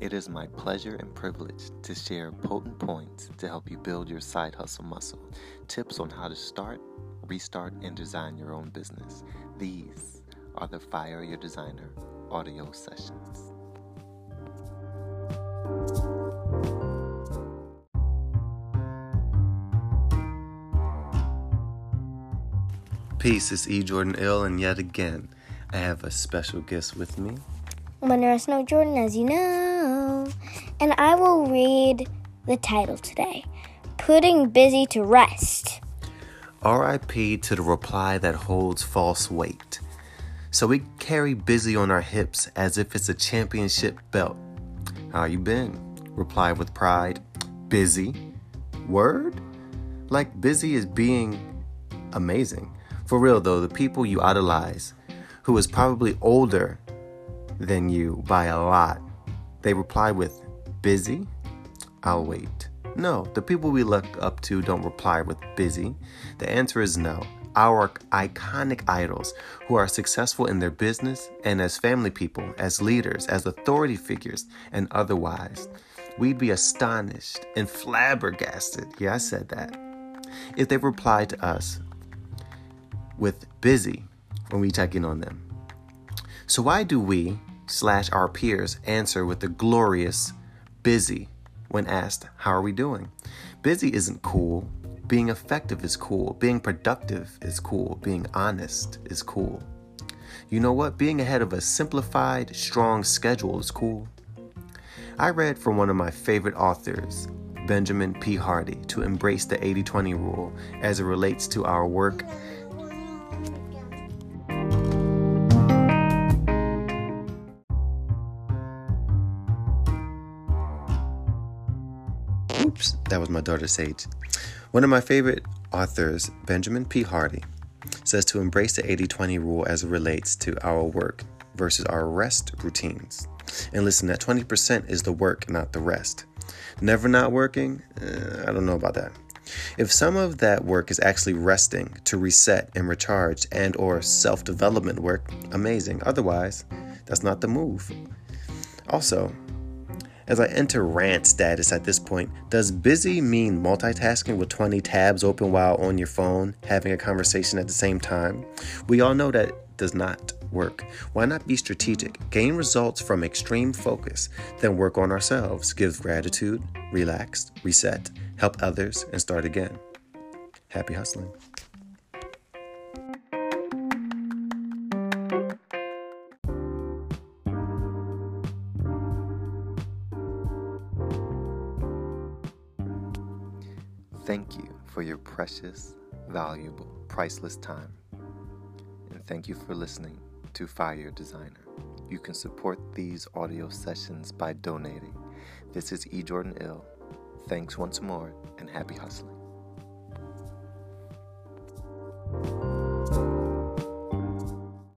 It is my pleasure and privilege to share potent points to help you build your side hustle muscle, tips on how to start, restart, and design your own business. These are the Fire Your Designer audio sessions. Peace, it's E. Jordan Ill, and yet again, I have a special guest with me. Is Snow Jordan, as you know, and I will read the title today Putting Busy to Rest. RIP to the reply that holds false weight. So we carry busy on our hips as if it's a championship belt. How you been? Reply with pride. Busy. Word? Like busy is being amazing. For real though, the people you idolize, who is probably older than you by a lot, they reply with busy. I'll wait. No, the people we look up to don't reply with busy. The answer is no. Our iconic idols who are successful in their business and as family people, as leaders, as authority figures, and otherwise, we'd be astonished and flabbergasted. Yeah, I said that. If they reply to us with busy when we check in on them. So, why do we, slash our peers, answer with the glorious busy when asked, How are we doing? Busy isn't cool. Being effective is cool. Being productive is cool. Being honest is cool. You know what? Being ahead of a simplified, strong schedule is cool. I read from one of my favorite authors, Benjamin P. Hardy, to embrace the 80 20 rule as it relates to our work Oops, that was my daughter Sage. One of my favorite authors, Benjamin P. Hardy, says to embrace the 80 20 rule as it relates to our work versus our rest routines. And listen, that 20% is the work, not the rest. Never not working? Uh, I don't know about that. If some of that work is actually resting to reset and recharge and or self-development work, amazing. Otherwise, that's not the move. Also, as I enter rant status at this point, does busy mean multitasking with 20 tabs open while on your phone, having a conversation at the same time? We all know that does not work. Why not be strategic, gain results from extreme focus, then work on ourselves, give gratitude, relax, reset, help others, and start again? Happy hustling. Thank you for your precious, valuable, priceless time. And thank you for listening to Fire Designer. You can support these audio sessions by donating. This is E. Jordan Ill. Thanks once more and happy hustling.